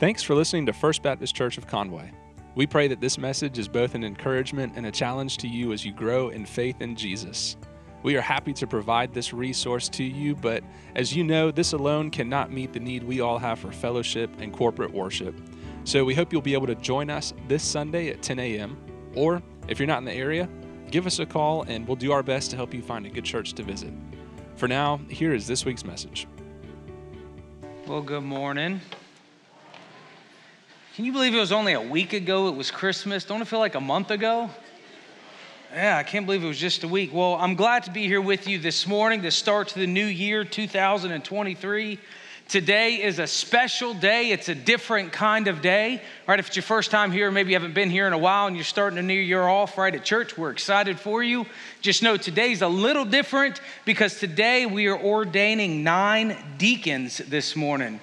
Thanks for listening to First Baptist Church of Conway. We pray that this message is both an encouragement and a challenge to you as you grow in faith in Jesus. We are happy to provide this resource to you, but as you know, this alone cannot meet the need we all have for fellowship and corporate worship. So we hope you'll be able to join us this Sunday at 10 a.m. Or if you're not in the area, give us a call and we'll do our best to help you find a good church to visit. For now, here is this week's message. Well, good morning. Can you believe it was only a week ago it was Christmas? Don't it feel like a month ago? Yeah, I can't believe it was just a week. Well, I'm glad to be here with you this morning to start to the new year 2023. Today is a special day. It's a different kind of day. Right? If it's your first time here, maybe you haven't been here in a while and you're starting a new year off right at church, we're excited for you. Just know today's a little different because today we are ordaining nine deacons this morning.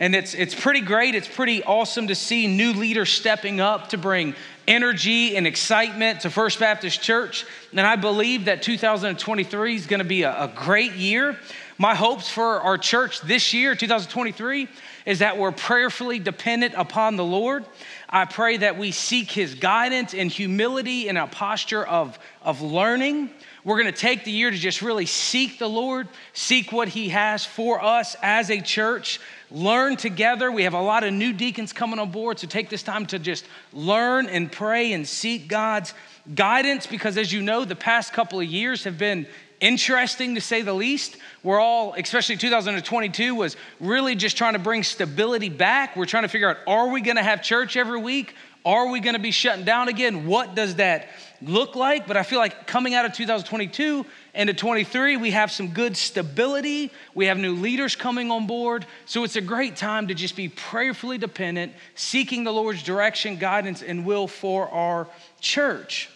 And it's, it's pretty great. It's pretty awesome to see new leaders stepping up to bring energy and excitement to First Baptist Church. And I believe that 2023 is going to be a, a great year. My hopes for our church this year, 2023, is that we're prayerfully dependent upon the Lord. I pray that we seek his guidance and humility in a posture of, of learning. We're going to take the year to just really seek the Lord, seek what he has for us as a church learn together. We have a lot of new deacons coming on board, so take this time to just learn and pray and seek God's guidance because, as you know, the past couple of years have been interesting to say the least. We're all, especially 2022, was really just trying to bring stability back. We're trying to figure out are we going to have church every week? Are we going to be shutting down again? What does that look like? But I feel like coming out of 2022 into 23, we have some good stability. We have new leaders coming on board. So it's a great time to just be prayerfully dependent, seeking the Lord's direction, guidance, and will for our church.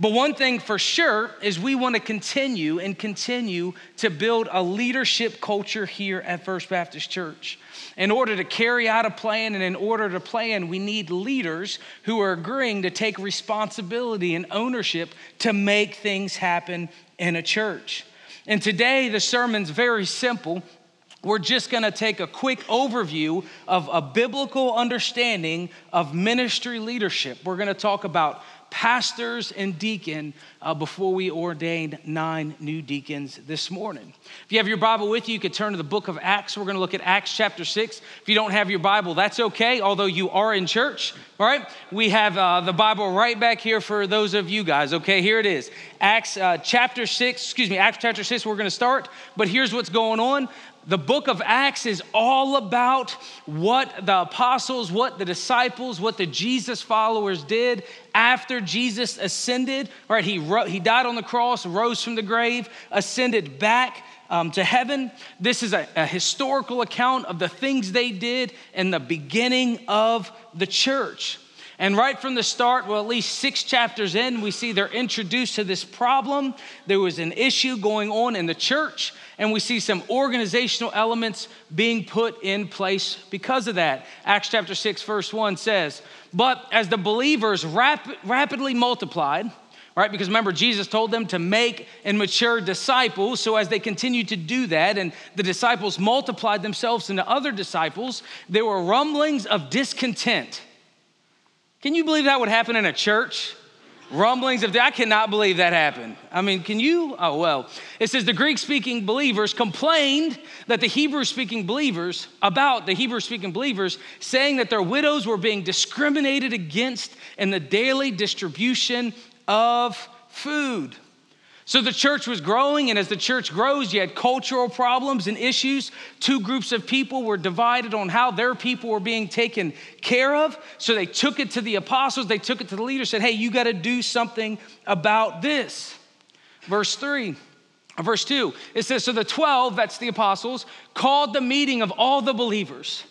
But one thing for sure is we want to continue and continue to build a leadership culture here at First Baptist Church. In order to carry out a plan and in order to plan, we need leaders who are agreeing to take responsibility and ownership to make things happen in a church. And today, the sermon's very simple. We're just going to take a quick overview of a biblical understanding of ministry leadership. We're going to talk about pastors and deacon uh, before we ordained nine new deacons this morning. If you have your Bible with you, you could turn to the book of Acts. We're going to look at Acts chapter 6. If you don't have your Bible, that's okay, although you are in church, all right? We have uh, the Bible right back here for those of you guys, okay? Here it is Acts uh, chapter 6, excuse me, Acts chapter 6, we're going to start, but here's what's going on the book of Acts is all about what the apostles, what the disciples, what the Jesus followers did after Jesus ascended. Right? He, ro- he died on the cross, rose from the grave, ascended back um, to heaven. This is a, a historical account of the things they did in the beginning of the church. And right from the start, well, at least six chapters in, we see they're introduced to this problem. There was an issue going on in the church, and we see some organizational elements being put in place because of that. Acts chapter 6, verse 1 says, But as the believers rap- rapidly multiplied, right? Because remember, Jesus told them to make and mature disciples. So as they continued to do that, and the disciples multiplied themselves into other disciples, there were rumblings of discontent can you believe that would happen in a church? Rumblings of, I cannot believe that happened. I mean, can you? Oh, well. It says the Greek speaking believers complained that the Hebrew speaking believers, about the Hebrew speaking believers, saying that their widows were being discriminated against in the daily distribution of food. So the church was growing, and as the church grows, you had cultural problems and issues. Two groups of people were divided on how their people were being taken care of. So they took it to the apostles, they took it to the leaders, said, Hey, you got to do something about this. Verse 3. Verse 2, it says, So the 12, that's the apostles, called the meeting of all the believers.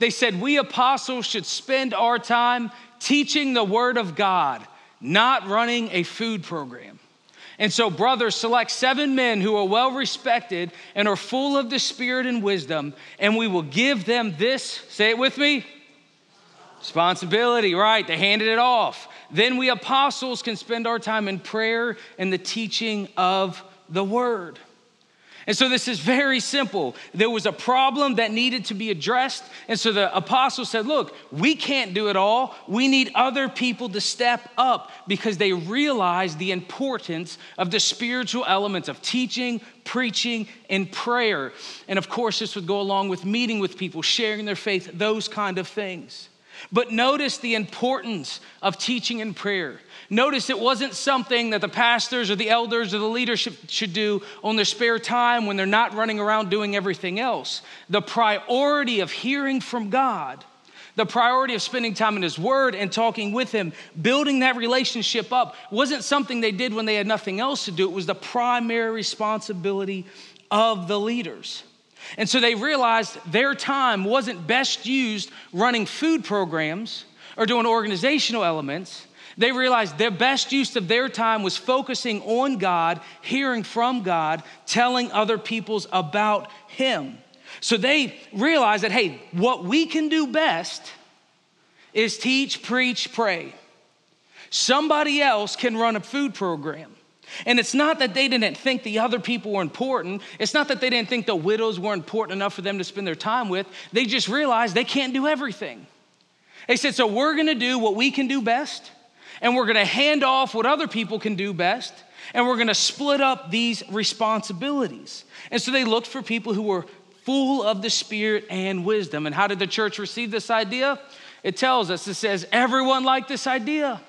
They said, We apostles should spend our time teaching the word of God, not running a food program. And so, brothers, select seven men who are well respected and are full of the Spirit and wisdom, and we will give them this say it with me responsibility, right? They handed it off. Then we apostles can spend our time in prayer and the teaching of the word. And so this is very simple. There was a problem that needed to be addressed. And so the apostle said, Look, we can't do it all. We need other people to step up because they realize the importance of the spiritual elements of teaching, preaching, and prayer. And of course, this would go along with meeting with people, sharing their faith, those kind of things. But notice the importance of teaching and prayer. Notice it wasn't something that the pastors or the elders or the leadership should do on their spare time when they're not running around doing everything else. The priority of hearing from God, the priority of spending time in His Word and talking with Him, building that relationship up, wasn't something they did when they had nothing else to do. It was the primary responsibility of the leaders. And so they realized their time wasn't best used running food programs or doing organizational elements. They realized their best use of their time was focusing on God, hearing from God, telling other people's about Him. So they realized that, hey, what we can do best is teach, preach, pray. Somebody else can run a food program. And it's not that they didn't think the other people were important. It's not that they didn't think the widows were important enough for them to spend their time with. They just realized they can't do everything. They said, so we're gonna do what we can do best, and we're gonna hand off what other people can do best, and we're gonna split up these responsibilities. And so they looked for people who were full of the Spirit and wisdom. And how did the church receive this idea? It tells us, it says, everyone liked this idea.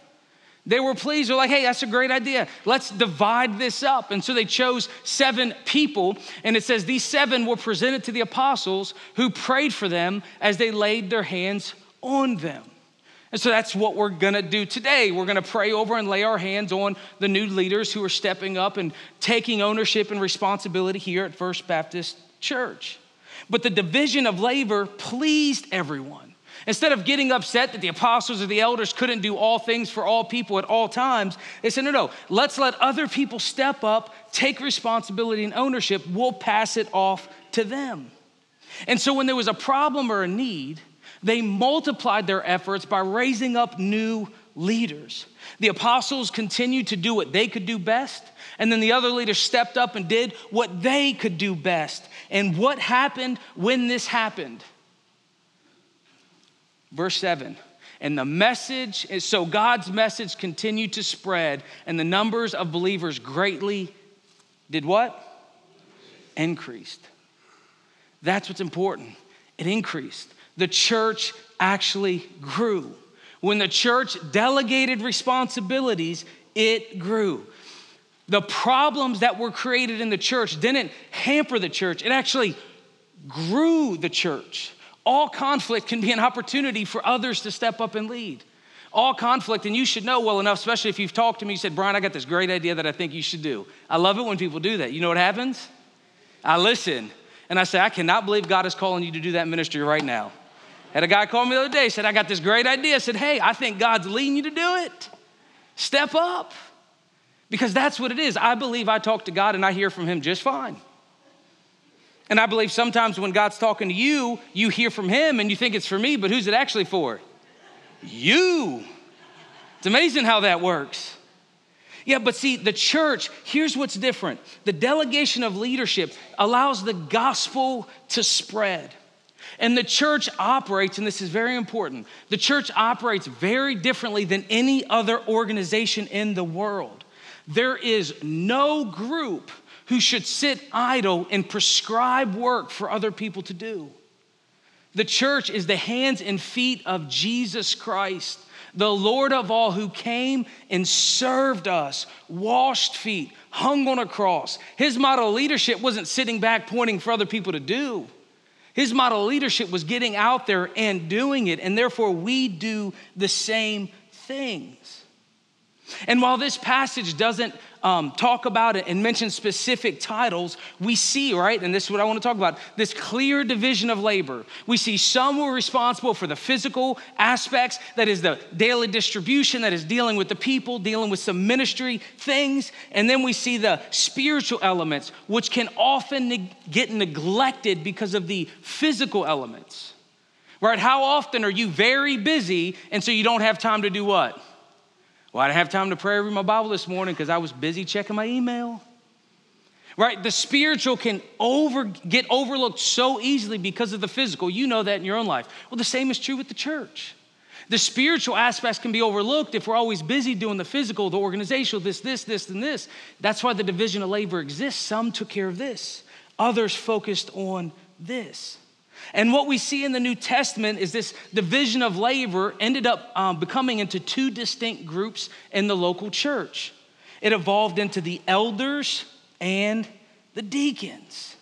They were pleased. They're like, hey, that's a great idea. Let's divide this up. And so they chose seven people. And it says these seven were presented to the apostles who prayed for them as they laid their hands on them. And so that's what we're gonna do today. We're gonna pray over and lay our hands on the new leaders who are stepping up and taking ownership and responsibility here at First Baptist Church. But the division of labor pleased everyone. Instead of getting upset that the apostles or the elders couldn't do all things for all people at all times, they said, no, no, let's let other people step up, take responsibility and ownership. We'll pass it off to them. And so when there was a problem or a need, they multiplied their efforts by raising up new leaders. The apostles continued to do what they could do best, and then the other leaders stepped up and did what they could do best. And what happened when this happened? Verse 7. And the message, so God's message continued to spread, and the numbers of believers greatly did what? Increased. That's what's important. It increased. The church actually grew. When the church delegated responsibilities, it grew. The problems that were created in the church didn't hamper the church, it actually grew the church. All conflict can be an opportunity for others to step up and lead. All conflict, and you should know well enough, especially if you've talked to me, you said, Brian, I got this great idea that I think you should do. I love it when people do that. You know what happens? I listen and I say, I cannot believe God is calling you to do that ministry right now. Had a guy call me the other day, said, I got this great idea. I said, Hey, I think God's leading you to do it. Step up. Because that's what it is. I believe I talk to God and I hear from Him just fine. And I believe sometimes when God's talking to you, you hear from Him and you think it's for me, but who's it actually for? You. It's amazing how that works. Yeah, but see, the church, here's what's different the delegation of leadership allows the gospel to spread. And the church operates, and this is very important, the church operates very differently than any other organization in the world. There is no group who should sit idle and prescribe work for other people to do. The church is the hands and feet of Jesus Christ, the Lord of all, who came and served us, washed feet, hung on a cross. His model of leadership wasn't sitting back pointing for other people to do. His model of leadership was getting out there and doing it, and therefore we do the same things. And while this passage doesn't um, talk about it and mention specific titles, we see, right, and this is what I want to talk about this clear division of labor. We see some were responsible for the physical aspects, that is the daily distribution, that is dealing with the people, dealing with some ministry things. And then we see the spiritual elements, which can often ne- get neglected because of the physical elements. Right? How often are you very busy and so you don't have time to do what? Well, I didn't have time to pray or read my Bible this morning because I was busy checking my email. right? The spiritual can over, get overlooked so easily because of the physical. You know that in your own life. Well, the same is true with the church. The spiritual aspects can be overlooked if we're always busy doing the physical, the organizational, this, this, this, and this. That's why the division of labor exists. Some took care of this, others focused on this. And what we see in the New Testament is this division of labor ended up um, becoming into two distinct groups in the local church. It evolved into the elders and the deacons.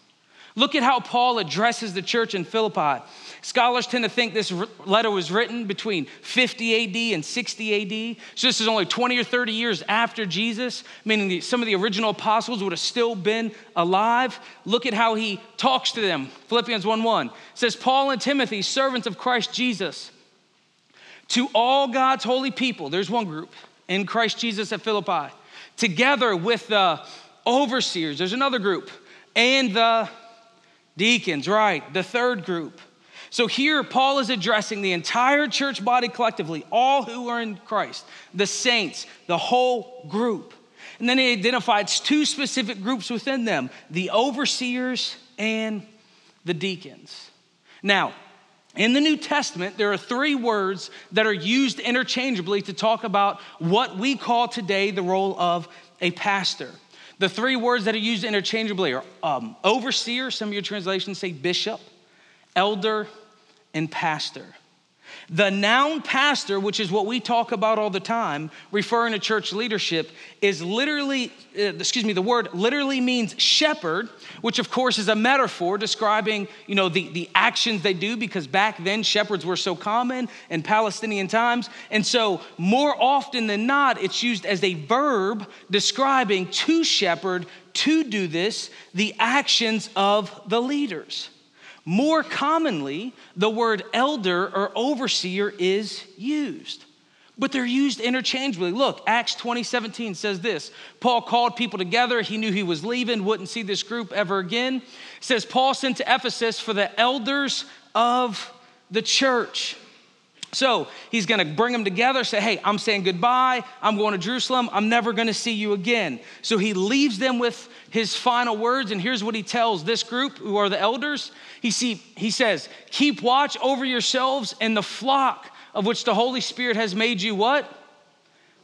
Look at how Paul addresses the church in Philippi. Scholars tend to think this letter was written between 50 AD and 60 AD. So this is only 20 or 30 years after Jesus, meaning some of the original apostles would have still been alive. Look at how he talks to them. Philippians 1 1 says, Paul and Timothy, servants of Christ Jesus, to all God's holy people, there's one group in Christ Jesus at Philippi, together with the overseers, there's another group, and the deacons, right, the third group. So here, Paul is addressing the entire church body collectively, all who are in Christ, the saints, the whole group. And then he identifies two specific groups within them the overseers and the deacons. Now, in the New Testament, there are three words that are used interchangeably to talk about what we call today the role of a pastor. The three words that are used interchangeably are um, overseer, some of your translations say bishop, elder, and pastor. The noun pastor, which is what we talk about all the time, referring to church leadership, is literally, uh, excuse me, the word literally means shepherd, which of course is a metaphor describing, you know, the, the actions they do because back then shepherds were so common in Palestinian times. And so more often than not, it's used as a verb describing to shepherd, to do this, the actions of the leaders. More commonly, the word elder or overseer is used, but they're used interchangeably. Look, Acts 20 17 says this Paul called people together. He knew he was leaving, wouldn't see this group ever again. It says, Paul sent to Ephesus for the elders of the church. So he's going to bring them together, say, Hey, I'm saying goodbye. I'm going to Jerusalem. I'm never going to see you again. So he leaves them with his final words. And here's what he tells this group, who are the elders. He, see, he says, Keep watch over yourselves and the flock of which the Holy Spirit has made you what?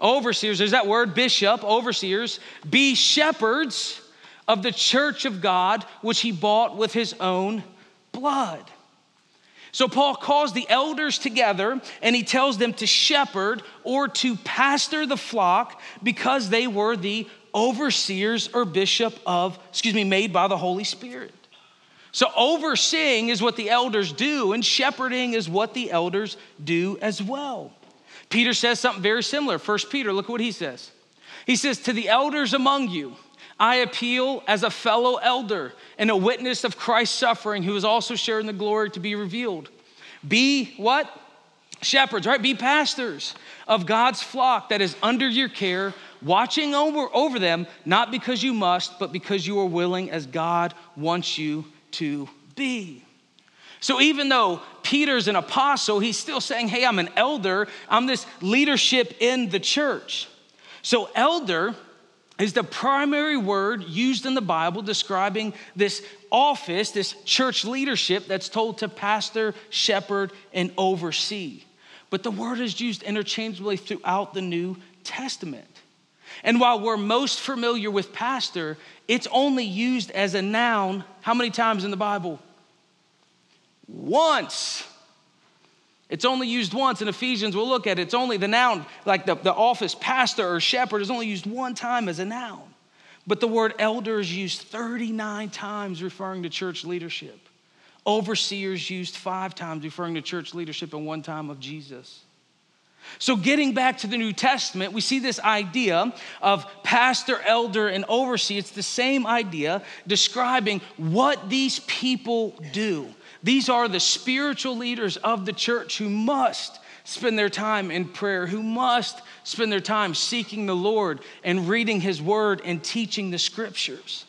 Overseers. There's that word, bishop, overseers. Be shepherds of the church of God, which he bought with his own blood. So Paul calls the elders together and he tells them to shepherd or to pastor the flock because they were the overseers or bishop of, excuse me, made by the Holy Spirit. So overseeing is what the elders do, and shepherding is what the elders do as well. Peter says something very similar. First Peter, look what he says. He says, To the elders among you, I appeal as a fellow elder and a witness of Christ's suffering, who is also sharing the glory to be revealed. Be what? Shepherds, right? Be pastors of God's flock that is under your care, watching over, over them, not because you must, but because you are willing as God wants you to be. So even though Peter's an apostle, he's still saying, Hey, I'm an elder, I'm this leadership in the church. So, elder is the primary word used in the Bible describing this office, this church leadership that's told to pastor, shepherd, and oversee. But the word is used interchangeably throughout the New Testament. And while we're most familiar with pastor, it's only used as a noun how many times in the Bible? Once. It's only used once in Ephesians. We'll look at it. It's only the noun, like the, the office pastor or shepherd, is only used one time as a noun. But the word elder is used 39 times referring to church leadership. Overseers used five times referring to church leadership and one time of Jesus. So, getting back to the New Testament, we see this idea of pastor, elder, and overseer. It's the same idea describing what these people do. These are the spiritual leaders of the church who must spend their time in prayer, who must spend their time seeking the Lord and reading His Word and teaching the Scriptures.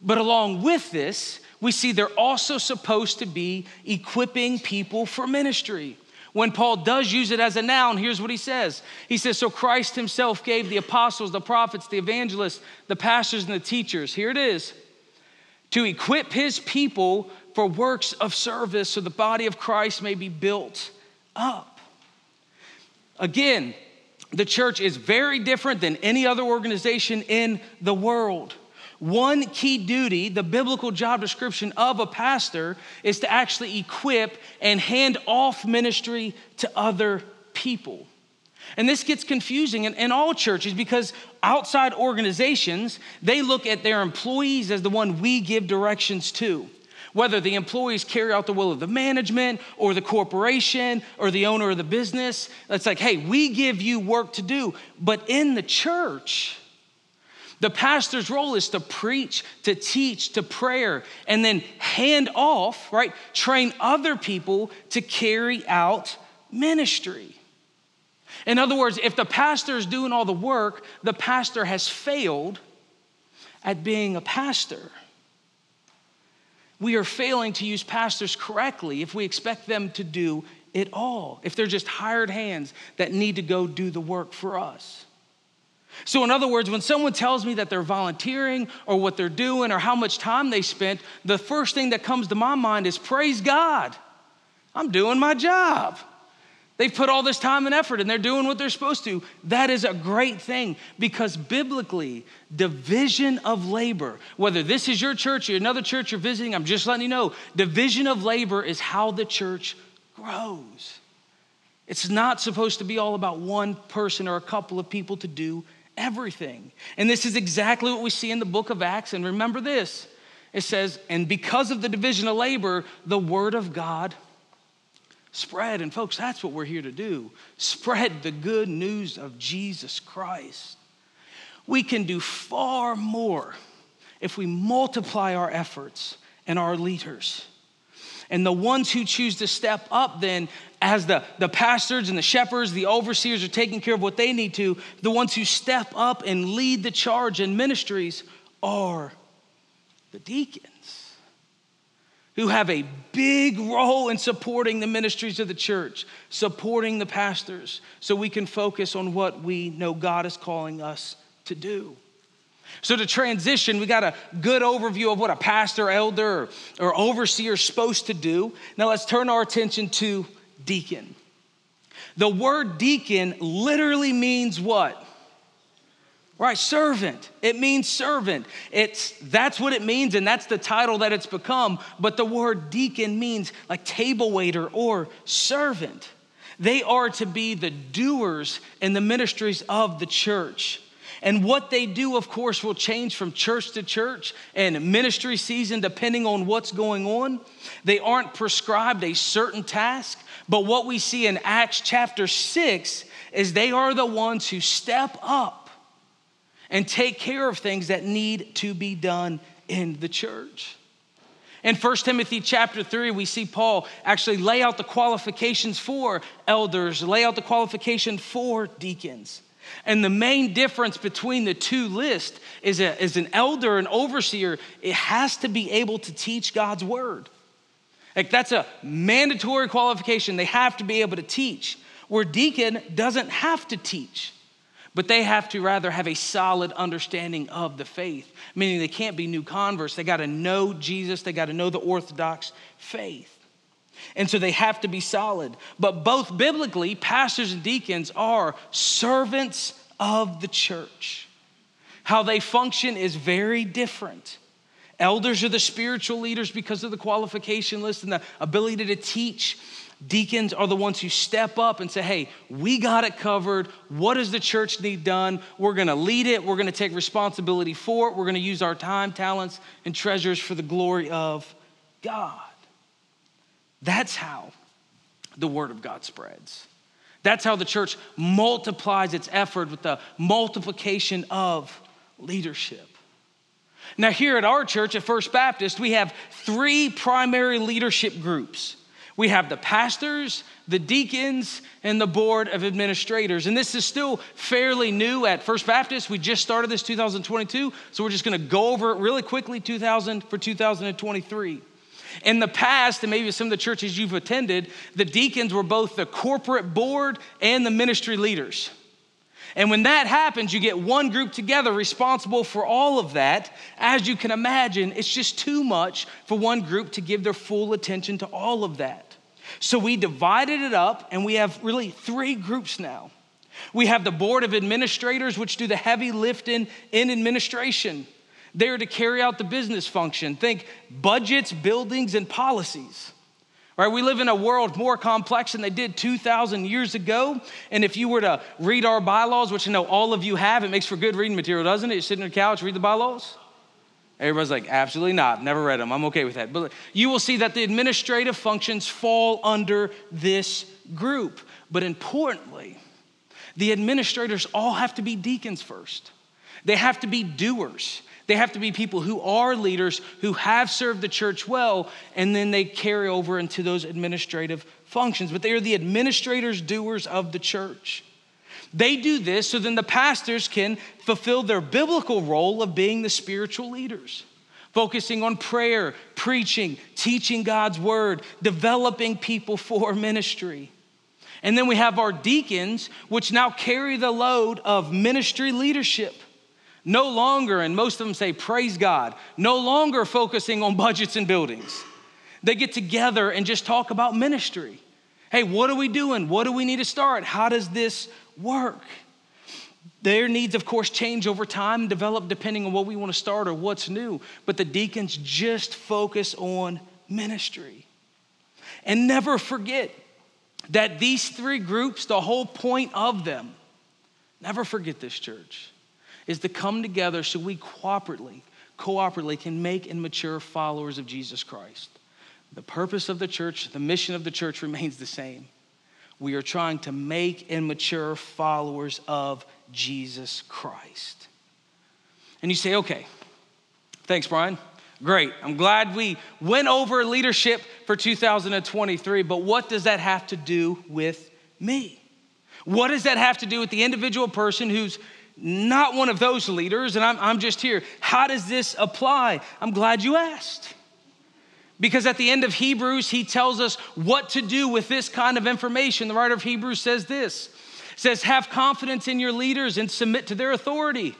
But along with this, we see they're also supposed to be equipping people for ministry. When Paul does use it as a noun, here's what he says He says, So Christ himself gave the apostles, the prophets, the evangelists, the pastors, and the teachers. Here it is to equip his people for works of service so the body of Christ may be built up. Again, the church is very different than any other organization in the world. One key duty, the biblical job description of a pastor, is to actually equip and hand off ministry to other people. And this gets confusing in, in, all churches because outside organizations, they look at their employees as the one we give directions to. Whether the employees carry out the will of the management or the corporation or the owner of the business, it's like, hey, we give you work to do. But in the church, the pastor's role is to preach, to teach, to prayer, and then hand off, right? Train other people to carry out ministry. In other words, if the pastor is doing all the work, the pastor has failed at being a pastor. We are failing to use pastors correctly if we expect them to do it all, if they're just hired hands that need to go do the work for us. So, in other words, when someone tells me that they're volunteering or what they're doing or how much time they spent, the first thing that comes to my mind is praise God. I'm doing my job. They've put all this time and effort and they're doing what they're supposed to. That is a great thing because biblically, division of labor, whether this is your church or another church you're visiting, I'm just letting you know, division of labor is how the church grows. It's not supposed to be all about one person or a couple of people to do everything. And this is exactly what we see in the book of Acts. And remember this it says, and because of the division of labor, the word of God Spread, and folks, that's what we're here to do spread the good news of Jesus Christ. We can do far more if we multiply our efforts and our leaders. And the ones who choose to step up, then, as the, the pastors and the shepherds, the overseers are taking care of what they need to, the ones who step up and lead the charge in ministries are the deacons who have a big role in supporting the ministries of the church, supporting the pastors, so we can focus on what we know God is calling us to do. So, to transition, we got a good overview of what a pastor, elder, or, overseer is supposed to do. Now, let's turn our attention to deacon. The word deacon literally means what? Right, servant. It means servant. It's that's what it means, and that's the title that it's become. But the word deacon means like table waiter or servant. They are to be the doers in the ministries of the church. And what they do, of course, will change from church to church and ministry season depending on what's going on. They aren't prescribed a certain task, but what we see in Acts chapter 6 is they are the ones who step up and take care of things that need to be done in the church. In 1 Timothy chapter 3, we see Paul actually lay out the qualifications for elders, lay out the qualification for deacons. And the main difference between the two lists is, a, is an elder, an overseer, it has to be able to teach God's word. Like that's a mandatory qualification. They have to be able to teach. Where deacon doesn't have to teach but they have to rather have a solid understanding of the faith, meaning they can't be new converts. They got to know Jesus, they got to know the Orthodox faith. And so they have to be solid. But both biblically, pastors and deacons are servants of the church. How they function is very different. Elders are the spiritual leaders because of the qualification list and the ability to teach. Deacons are the ones who step up and say, hey, we got it covered. What does the church need done? We're going to lead it. We're going to take responsibility for it. We're going to use our time, talents, and treasures for the glory of God. That's how the word of God spreads. That's how the church multiplies its effort with the multiplication of leadership. Now, here at our church at First Baptist, we have three primary leadership groups we have the pastors, the deacons, and the board of administrators. And this is still fairly new at First Baptist. We just started this 2022, so we're just going to go over it really quickly 2000 for 2023. In the past, and maybe some of the churches you've attended, the deacons were both the corporate board and the ministry leaders. And when that happens, you get one group together responsible for all of that. As you can imagine, it's just too much for one group to give their full attention to all of that. So we divided it up, and we have really three groups now. We have the board of administrators, which do the heavy lifting in administration. They're to carry out the business function. Think budgets, buildings, and policies. Right? We live in a world more complex than they did 2,000 years ago. And if you were to read our bylaws, which I know all of you have, it makes for good reading material, doesn't it? You sit on your couch, read the bylaws. Everybody's like, absolutely not. Never read them. I'm okay with that. But you will see that the administrative functions fall under this group. But importantly, the administrators all have to be deacons first. They have to be doers. They have to be people who are leaders, who have served the church well, and then they carry over into those administrative functions. But they are the administrators, doers of the church. They do this so then the pastors can fulfill their biblical role of being the spiritual leaders, focusing on prayer, preaching, teaching God's word, developing people for ministry. And then we have our deacons, which now carry the load of ministry leadership. No longer, and most of them say, praise God, no longer focusing on budgets and buildings. They get together and just talk about ministry. Hey, what are we doing? What do we need to start? How does this work? Their needs, of course, change over time and develop depending on what we want to start or what's new. But the deacons just focus on ministry. And never forget that these three groups, the whole point of them, never forget this, church is to come together so we cooperatively, cooperatively can make and mature followers of Jesus Christ. The purpose of the church, the mission of the church remains the same. We are trying to make and mature followers of Jesus Christ. And you say, okay, thanks, Brian. Great. I'm glad we went over leadership for 2023, but what does that have to do with me? What does that have to do with the individual person who's not one of those leaders, and I'm, I'm just here. How does this apply? I'm glad you asked. Because at the end of Hebrews, he tells us what to do with this kind of information. The writer of Hebrews says this says, Have confidence in your leaders and submit to their authority.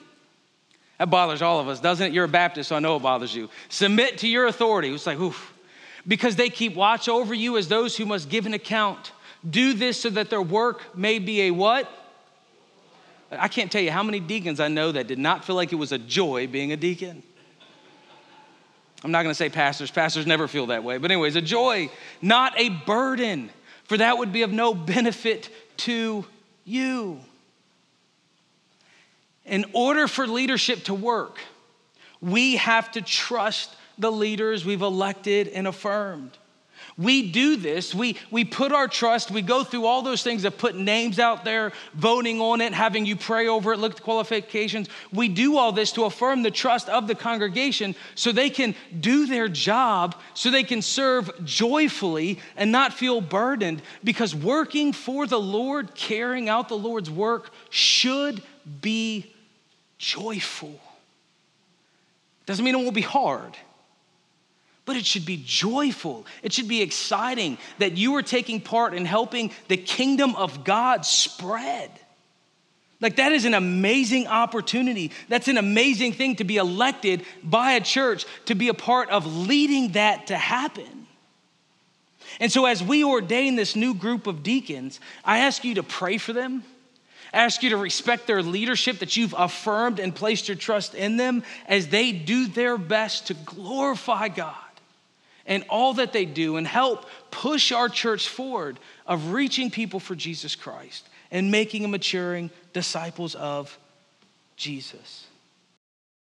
That bothers all of us, doesn't it? You're a Baptist, so I know it bothers you. Submit to your authority. It's like, oof. Because they keep watch over you as those who must give an account. Do this so that their work may be a what? I can't tell you how many deacons I know that did not feel like it was a joy being a deacon. I'm not going to say pastors, pastors never feel that way. But, anyways, a joy, not a burden, for that would be of no benefit to you. In order for leadership to work, we have to trust the leaders we've elected and affirmed. We do this. We, we put our trust, we go through all those things of putting names out there, voting on it, having you pray over it, look at the qualifications. We do all this to affirm the trust of the congregation so they can do their job, so they can serve joyfully and not feel burdened. Because working for the Lord, carrying out the Lord's work, should be joyful. Doesn't mean it won't be hard but it should be joyful. It should be exciting that you are taking part in helping the kingdom of God spread. Like, that is an amazing opportunity. That's an amazing thing to be elected by a church, to be a part of leading that to happen. And so, as we ordain this new group of deacons, I ask you to pray for them. I ask you to respect their leadership, that you've affirmed and placed your trust in them as they do their best to glorify God and all that they do and help push our church forward of reaching people for Jesus Christ and making and maturing disciples of Jesus.